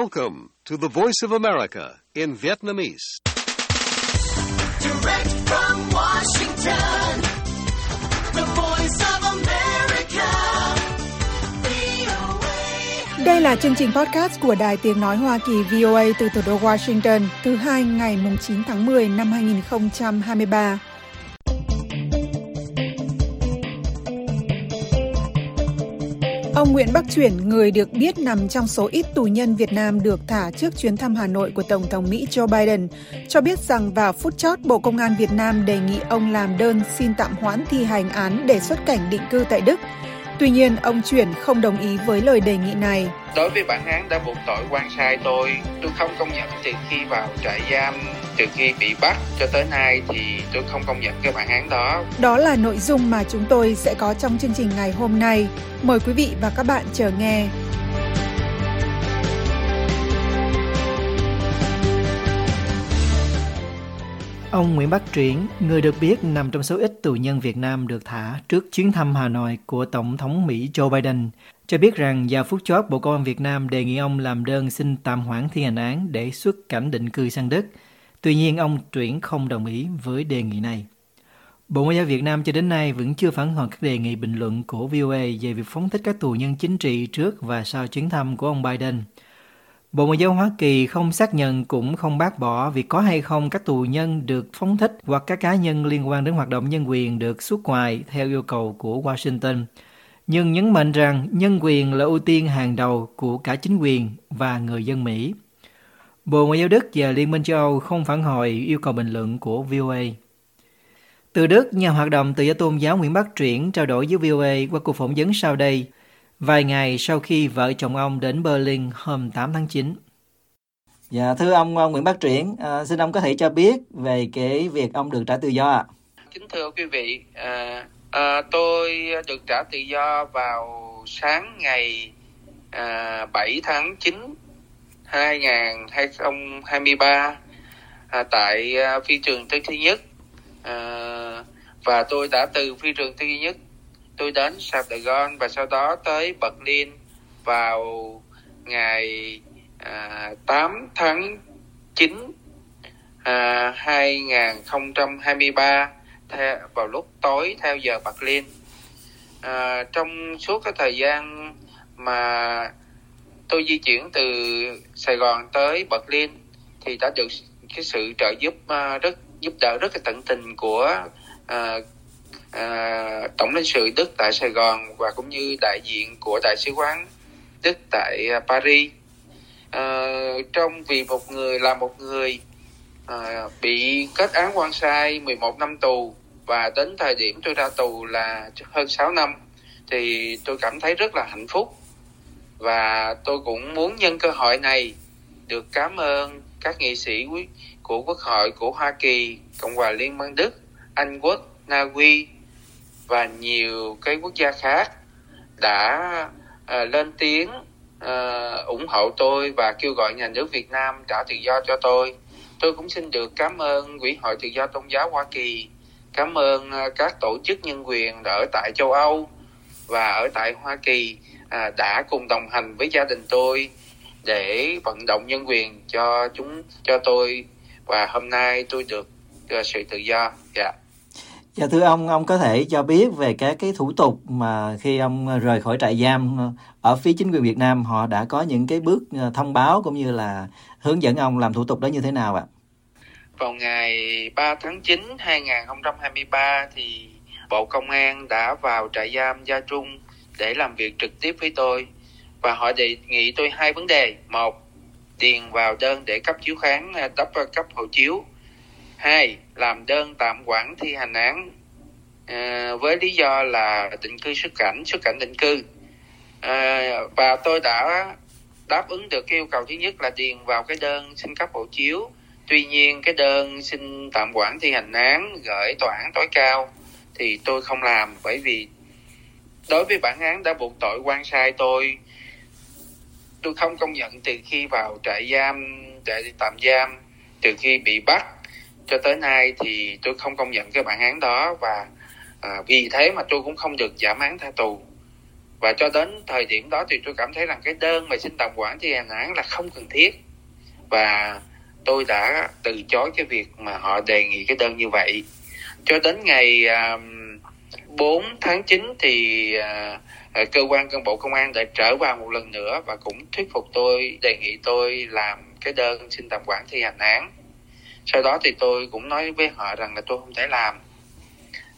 Welcome to the Voice of America in Vietnamese. Direct from Washington, the voice of America, VOA. Đây là chương trình podcast của Đài Tiếng Nói Hoa Kỳ VOA từ thủ đô Washington thứ hai ngày mùng 9 tháng 10 năm 2023. Ông Nguyễn Bắc Chuyển, người được biết nằm trong số ít tù nhân Việt Nam được thả trước chuyến thăm Hà Nội của Tổng thống Mỹ Joe Biden, cho biết rằng vào phút chót Bộ Công an Việt Nam đề nghị ông làm đơn xin tạm hoãn thi hành án để xuất cảnh định cư tại Đức. Tuy nhiên, ông Chuyển không đồng ý với lời đề nghị này. Đối với bản án đã buộc tội quan sai tôi, tôi không công nhận từ khi vào trại giam, từ khi bị bắt cho tới nay thì tôi không công nhận cái bản án đó. Đó là nội dung mà chúng tôi sẽ có trong chương trình ngày hôm nay. Mời quý vị và các bạn chờ nghe. Ông Nguyễn Bắc Triển, người được biết nằm trong số ít tù nhân Việt Nam được thả trước chuyến thăm Hà Nội của Tổng thống Mỹ Joe Biden, cho biết rằng vào phút chót Bộ Công an Việt Nam đề nghị ông làm đơn xin tạm hoãn thi hành án để xuất cảnh định cư sang Đức. Tuy nhiên, ông Triển không đồng ý với đề nghị này. Bộ Ngoại giao Việt Nam cho đến nay vẫn chưa phản hồi các đề nghị bình luận của VOA về việc phóng thích các tù nhân chính trị trước và sau chuyến thăm của ông Biden. Bộ Ngoại giao Hoa Kỳ không xác nhận cũng không bác bỏ việc có hay không các tù nhân được phóng thích hoặc các cá nhân liên quan đến hoạt động nhân quyền được xuất ngoài theo yêu cầu của Washington. Nhưng nhấn mạnh rằng nhân quyền là ưu tiên hàng đầu của cả chính quyền và người dân Mỹ. Bộ Ngoại giao Đức và Liên minh châu Âu không phản hồi yêu cầu bình luận của VOA. Từ Đức, nhà hoạt động tự do tôn giáo Nguyễn Bắc Triển trao đổi với VOA qua cuộc phỏng vấn sau đây, vài ngày sau khi vợ chồng ông đến Berlin hôm 8 tháng 9. Dạ, thưa ông, ông Nguyễn Bắc Triển, à, xin ông có thể cho biết về cái việc ông được trả tự do ạ? Kính thưa quý vị, à, à, tôi được trả tự do vào sáng ngày à, 7 tháng 9 2023 à, tại à, phi trường Tân Thi Nhất à, và tôi đã từ phi trường Tân Thi Nhất tôi đến Sài Gòn và sau đó tới Berlin vào ngày à, 8 tháng 9 à, 2023 theo, vào lúc tối theo giờ Berlin. À, trong suốt cái thời gian mà tôi di chuyển từ Sài Gòn tới Berlin thì đã được cái sự trợ giúp uh, rất giúp đỡ rất là tận tình của uh, à, tổng lãnh sự Đức tại Sài Gòn và cũng như đại diện của đại sứ quán Đức tại à, Paris. À, trong vì một người là một người à, bị kết án quan sai 11 năm tù và đến thời điểm tôi ra tù là hơn 6 năm thì tôi cảm thấy rất là hạnh phúc. Và tôi cũng muốn nhân cơ hội này được cảm ơn các nghị sĩ của Quốc hội của Hoa Kỳ, Cộng hòa Liên bang Đức, Anh Quốc, Na Uy và nhiều cái quốc gia khác đã à, lên tiếng à, ủng hộ tôi và kêu gọi nhà nước Việt Nam trả tự do cho tôi. Tôi cũng xin được cảm ơn Quỹ hội Tự do Tôn giáo Hoa Kỳ, cảm ơn à, các tổ chức nhân quyền ở tại châu Âu và ở tại Hoa Kỳ à, đã cùng đồng hành với gia đình tôi để vận động nhân quyền cho chúng cho tôi và hôm nay tôi được uh, sự tự do. Dạ. Dạ thưa ông, ông có thể cho biết về các cái thủ tục mà khi ông rời khỏi trại giam ờ, ở phía chính quyền Việt Nam họ đã có những cái bước ờ, thông báo cũng như là hướng dẫn ông làm thủ tục đó như thế nào ạ? Vào ngày 3 tháng 9 2023 thì Bộ Công an đã vào trại giam Gia Trung để làm việc trực tiếp với tôi và họ đề nghị tôi hai vấn đề. Một, điền vào đơn để cấp chiếu kháng, ờ, cấp cấp hộ chiếu. Hai, làm đơn tạm quản thi hành án. À, với lý do là định cư xuất cảnh, xuất cảnh định cư. À, và tôi đã đáp ứng được cái yêu cầu thứ nhất là điền vào cái đơn xin cấp hộ chiếu. Tuy nhiên cái đơn xin tạm quản thi hành án gửi tòa án tối cao thì tôi không làm bởi vì đối với bản án đã buộc tội quan sai tôi tôi không công nhận từ khi vào trại giam trại tạm giam từ khi bị bắt cho tới nay thì tôi không công nhận cái bản án đó và à, vì thế mà tôi cũng không được giảm án tha tù. Và cho đến thời điểm đó thì tôi cảm thấy rằng cái đơn mà xin tạm quản thi hành án là không cần thiết. Và tôi đã từ chối cái việc mà họ đề nghị cái đơn như vậy. Cho đến ngày à, 4 tháng 9 thì à, cơ quan cán bộ công an đã trở vào một lần nữa và cũng thuyết phục tôi đề nghị tôi làm cái đơn xin tạm quản thi hành án sau đó thì tôi cũng nói với họ rằng là tôi không thể làm.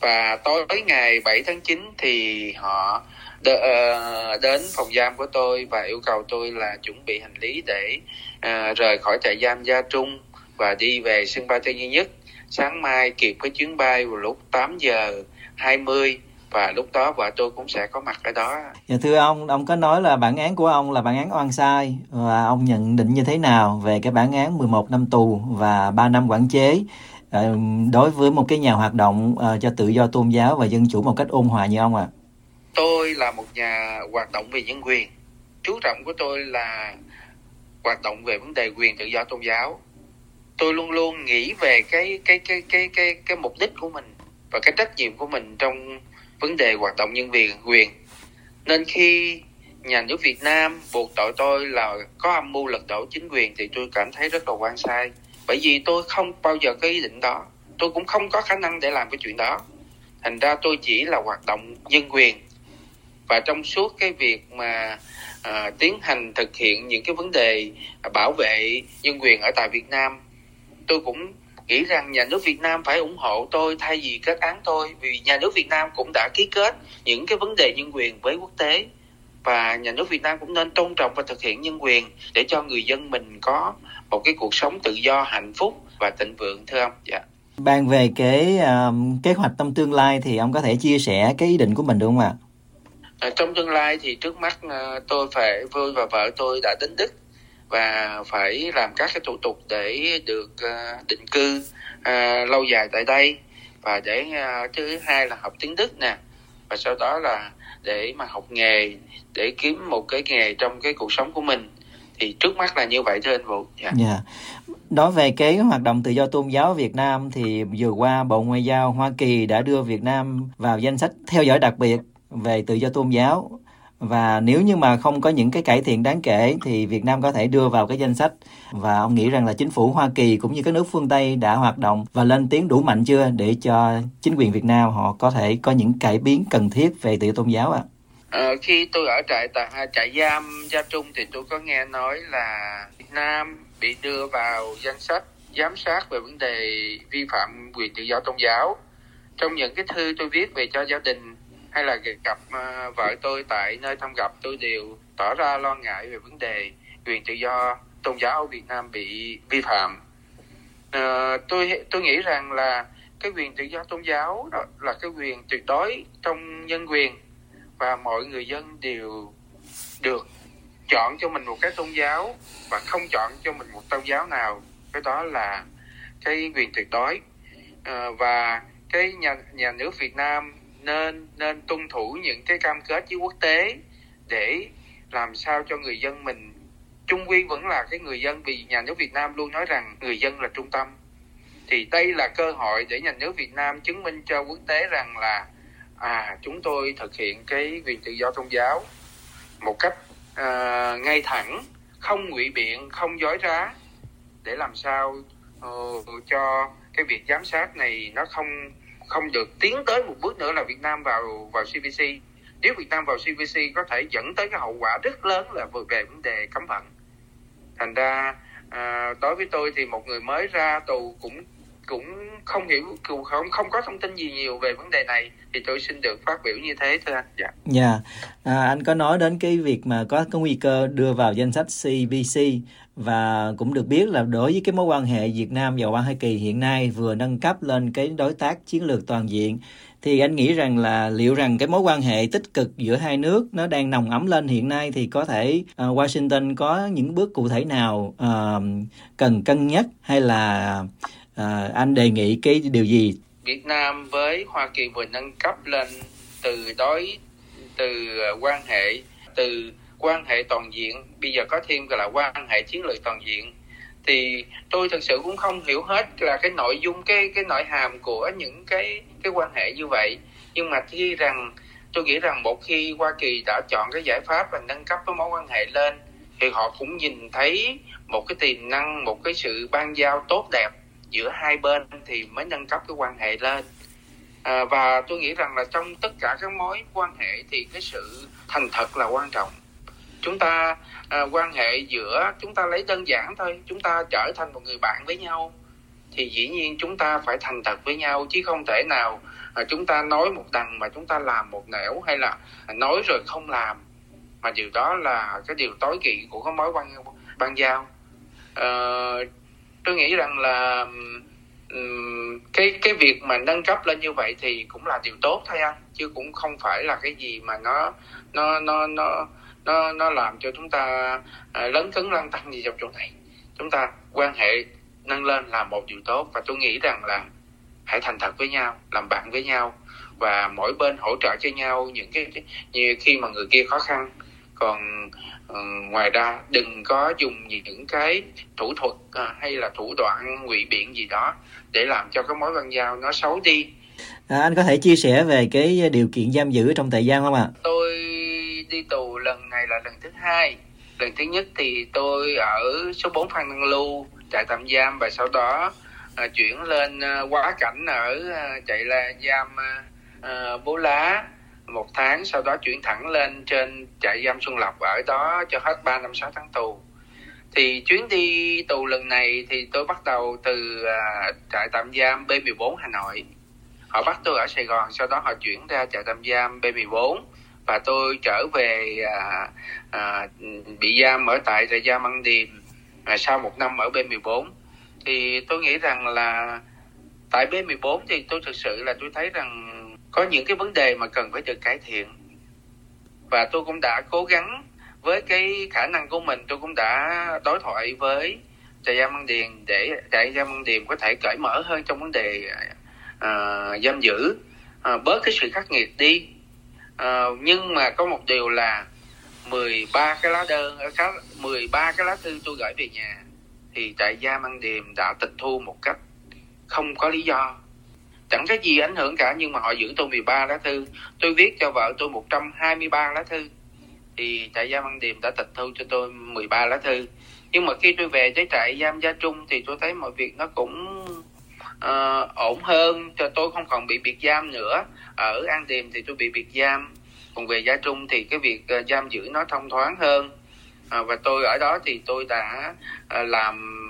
Và tối ngày 7 tháng 9 thì họ đ- ờ, đến phòng giam của tôi và yêu cầu tôi là chuẩn bị hành lý để uh, rời khỏi trại giam Gia Trung và đi về sân bay Tân Sơn Nhất. Sáng mai kịp cái chuyến bay vào lúc 8 giờ 20 và lúc đó vợ tôi cũng sẽ có mặt ở đó. Dạ thưa ông, ông có nói là bản án của ông là bản án oan sai. Và ông nhận định như thế nào về cái bản án 11 năm tù và 3 năm quản chế? Ờ, đối với một cái nhà hoạt động ờ, cho tự do tôn giáo và dân chủ một cách ôn hòa như ông ạ? tôi là một nhà hoạt động về nhân quyền. Chú trọng của tôi là hoạt động về vấn đề quyền tự do tôn giáo. Tôi luôn luôn nghĩ về cái cái cái cái cái cái mục đích của mình và cái trách nhiệm của mình trong vấn đề hoạt động nhân quyền quyền. Nên khi nhà nước Việt Nam buộc tội tôi là có âm mưu lật đổ chính quyền thì tôi cảm thấy rất là quan sai. Bởi vì tôi không bao giờ có ý định đó. Tôi cũng không có khả năng để làm cái chuyện đó. Thành ra tôi chỉ là hoạt động nhân quyền. Và trong suốt cái việc mà à, tiến hành thực hiện những cái vấn đề bảo vệ nhân quyền ở tại Việt Nam tôi cũng nghĩ rằng nhà nước Việt Nam phải ủng hộ tôi thay vì kết án tôi vì nhà nước Việt Nam cũng đã ký kết những cái vấn đề nhân quyền với quốc tế. Và nhà nước Việt Nam cũng nên tôn trọng và thực hiện nhân quyền để cho người dân mình có một cái cuộc sống tự do hạnh phúc và thịnh vượng thưa ông. Dạ. Bàn về cái ờ, kế hoạch trong tương lai thì ông có thể chia sẻ cái ý định của mình được không ạ? À, trong tương lai thì trước mắt à, tôi phải tôi và vợ tôi đã đến Đức và phải làm các cái thủ tục để được ờ, định cư à, lâu dài tại đây. Và để à, thứ hai là học tiếng Đức nè. Và sau đó là để mà học nghề để kiếm một cái nghề trong cái cuộc sống của mình. Thì trước mắt là như vậy thưa anh Vũ. Dạ. Yeah. Nói về cái hoạt động tự do tôn giáo Việt Nam thì vừa qua Bộ Ngoại giao Hoa Kỳ đã đưa Việt Nam vào danh sách theo dõi đặc biệt về tự do tôn giáo và nếu như mà không có những cái cải thiện đáng kể thì Việt Nam có thể đưa vào cái danh sách và ông nghĩ rằng là chính phủ Hoa Kỳ cũng như các nước phương Tây đã hoạt động và lên tiếng đủ mạnh chưa để cho chính quyền Việt Nam họ có thể có những cải biến cần thiết về tự do tôn giáo ạ? Ờ, khi tôi ở trại tại à, trại giam Gia Trung thì tôi có nghe nói là Việt Nam bị đưa vào danh sách giám sát về vấn đề vi phạm quyền tự do tôn giáo. Trong những cái thư tôi viết về cho gia đình hay là gặp uh, vợ tôi tại nơi thăm gặp tôi đều tỏ ra lo ngại về vấn đề quyền tự do tôn giáo ở Việt Nam bị vi phạm. Uh, tôi tôi nghĩ rằng là cái quyền tự do tôn giáo đó là cái quyền tuyệt đối trong nhân quyền và mọi người dân đều được chọn cho mình một cái tôn giáo và không chọn cho mình một tôn giáo nào cái đó là cái quyền tuyệt đối Ờ, và cái nhà nhà nước Việt Nam nên nên tuân thủ những cái cam kết với quốc tế để làm sao cho người dân mình trung quy vẫn là cái người dân vì nhà nước Việt Nam luôn nói rằng người dân là trung tâm. Thì đây là cơ hội để nhà nước Việt Nam chứng minh cho quốc tế rằng là à chúng tôi thực hiện cái quyền tự do tôn giáo một cách uh, ngay thẳng không ngụy biện không dối trá để làm sao uh, cho cái việc giám sát này nó không không được tiến tới một bước nữa là Việt Nam vào vào CVC nếu Việt Nam vào CVC có thể dẫn tới cái hậu quả rất lớn là về về vấn đề cấm vận. Thành ra à, đối với tôi thì một người mới ra tù cũng cũng không hiểu cũng không không có thông tin gì nhiều về vấn đề này. Thì tôi xin được phát biểu như thế thưa anh. Dạ. Dạ, à, anh có nói đến cái việc mà có có nguy cơ đưa vào danh sách cbc và cũng được biết là đối với cái mối quan hệ Việt Nam và Hoa Kỳ hiện nay vừa nâng cấp lên cái đối tác chiến lược toàn diện thì anh nghĩ rằng là liệu rằng cái mối quan hệ tích cực giữa hai nước nó đang nồng ấm lên hiện nay thì có thể uh, Washington có những bước cụ thể nào uh, cần cân nhắc hay là à, anh đề nghị cái điều gì? Việt Nam với Hoa Kỳ vừa nâng cấp lên từ đối từ à, quan hệ từ quan hệ toàn diện bây giờ có thêm gọi là quan hệ chiến lược toàn diện thì tôi thật sự cũng không hiểu hết là cái nội dung cái cái nội hàm của những cái cái quan hệ như vậy. Nhưng mà khi rằng tôi nghĩ rằng một khi Hoa Kỳ đã chọn cái giải pháp và nâng cấp cái mối quan hệ lên thì họ cũng nhìn thấy một cái tiềm năng một cái sự ban giao tốt đẹp giữa hai bên thì mới nâng cấp cái quan hệ lên. À, và tôi nghĩ rằng là trong tất cả các mối quan hệ thì cái sự thành thật là quan trọng. Chúng ta à, quan hệ giữa chúng ta lấy đơn giản thôi chúng ta trở thành một người bạn với nhau thì dĩ nhiên chúng ta phải thành thật với nhau chứ không thể nào à, chúng ta nói một đằng mà chúng ta làm một nẻo hay là nói rồi không làm. Mà điều đó là cái điều tối kỵ của cái mối quan ban giao. À, tôi nghĩ rằng là um, cái cái việc mà nâng cấp lên như vậy thì cũng là điều tốt thôi anh chứ cũng không phải là cái gì mà nó nó nó nó nó nó làm cho chúng ta à, lớn cứng cấn lăn tăng gì trong chỗ này. Chúng ta quan hệ nâng lên là một điều tốt và tôi nghĩ rằng là hãy thành thật với nhau làm bạn với nhau và mỗi bên hỗ trợ cho nhau những cái như khi mà người kia khó khăn còn uh, ngoài ra đừng có dùng những cái thủ thuật uh, hay là thủ đoạn ngụy biện gì đó để làm cho cái mối quan giao nó xấu đi. À, anh có thể chia sẻ về cái điều kiện giam giữ trong trại giam không ạ? Tôi đi tù lần này là lần thứ hai. Lần thứ nhất thì tôi ở số 4 Phan Đăng Lưu trại tạm giam và sau đó uh, chuyển lên uh, quá cảnh ở uh, trại là giam uh, Bố Lá một tháng sau đó chuyển thẳng lên trên trại giam Xuân Lộc ở đó cho hết 3 năm 6 tháng tù. Thì chuyến đi tù lần này thì tôi bắt đầu từ uh, trại tạm giam B14 Hà Nội. Họ bắt tôi ở Sài Gòn sau đó họ chuyển ra trại tạm giam B14 và tôi trở về uh, uh, bị giam ở tại trại giam Ăn Điềm uh, sau một năm ở B14 thì tôi nghĩ rằng là tại B14 thì tôi thực sự là tôi thấy rằng có những cái vấn đề mà cần phải được cải thiện. Và tôi cũng đã cố gắng với cái khả năng của mình tôi cũng đã đối thoại với trại giam An Điền để trại giam An Điền có thể cởi mở hơn trong vấn đề uh, giam giữ uh, bớt cái sự khắc nghiệt đi. Uh, nhưng mà có một điều là 13 cái lá đơn 13 cái lá thư tôi gửi về nhà thì trại giam An Điềm đã tịch thu một cách không có lý do chẳng có gì ảnh hưởng cả nhưng mà họ giữ tôi 13 lá thư. Tôi viết cho vợ tôi 123 lá thư. Thì trại giam ăn Điềm đã tịch thu cho tôi 13 lá thư. Nhưng mà khi tôi về tới trại giam Gia Trung thì tôi thấy mọi việc nó cũng uh, ổn hơn cho tôi không còn bị biệt giam nữa. Ở An Điềm thì tôi bị biệt giam. Còn về Gia Trung thì cái việc uh, giam giữ nó thông thoáng hơn. Uh, và tôi ở đó thì tôi đã uh, làm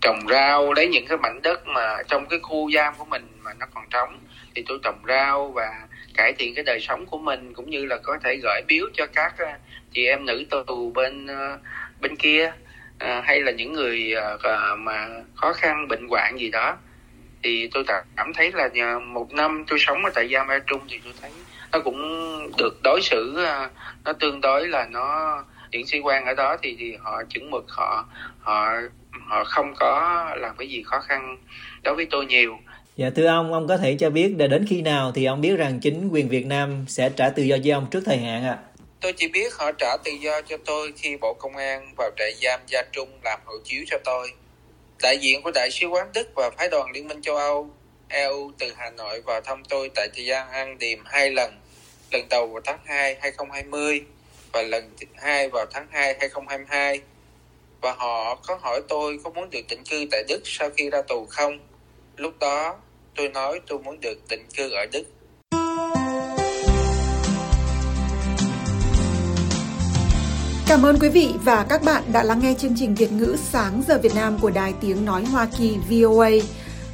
trồng rau lấy những cái mảnh đất mà trong cái khu giam của mình nó còn trống. Thì tôi trồng rau và cải thiện cái đời sống của mình, cũng như là có thể gửi biếu cho các ờ, chị em nữ tù bên ờ, bên kia ờ, hay là những người mà khó khăn, bệnh hoạn gì đó. Thì tôi cảm thấy là một năm tôi sống ở tại giam Ba Trung thì tôi thấy nó cũng được đối xử nó tương đối là nó những sĩ quan ở đó. Thì thì họ chuẩn mực, họ họ họ không có làm cái gì khó khăn đối với tôi nhiều. Dạ thưa ông, ông có thể cho biết để đến khi nào thì ông biết rằng chính quyền Việt Nam sẽ trả tự do cho ông trước thời hạn ạ? À? Tôi chỉ biết họ trả tự do cho tôi khi Bộ Công an vào trại giam Gia Trung làm hộ chiếu cho tôi. Đại diện của Đại sứ quán Đức và Phái đoàn Liên minh châu Âu EU từ Hà Nội vào thăm tôi tại trại giam An Điềm hai lần. Lần đầu vào tháng 2 2020 và lần thứ hai vào tháng 2 2022 và họ có hỏi tôi có muốn được định cư tại Đức sau khi ra tù không. Lúc đó, tôi nói tôi muốn được định cư ở Đức. Cảm ơn quý vị và các bạn đã lắng nghe chương trình Việt ngữ sáng giờ Việt Nam của Đài Tiếng Nói Hoa Kỳ VOA.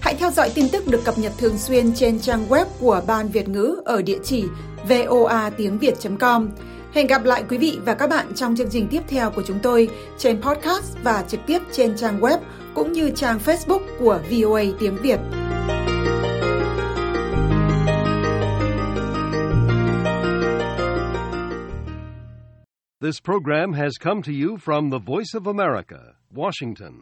Hãy theo dõi tin tức được cập nhật thường xuyên trên trang web của Ban Việt ngữ ở địa chỉ voa tiếng việt.com. Hẹn gặp lại quý vị và các bạn trong chương trình tiếp theo của chúng tôi trên podcast và trực tiếp trên trang web cũng như trang Facebook của VOA Tiếng Việt. This program has come to you from the Voice of America, Washington.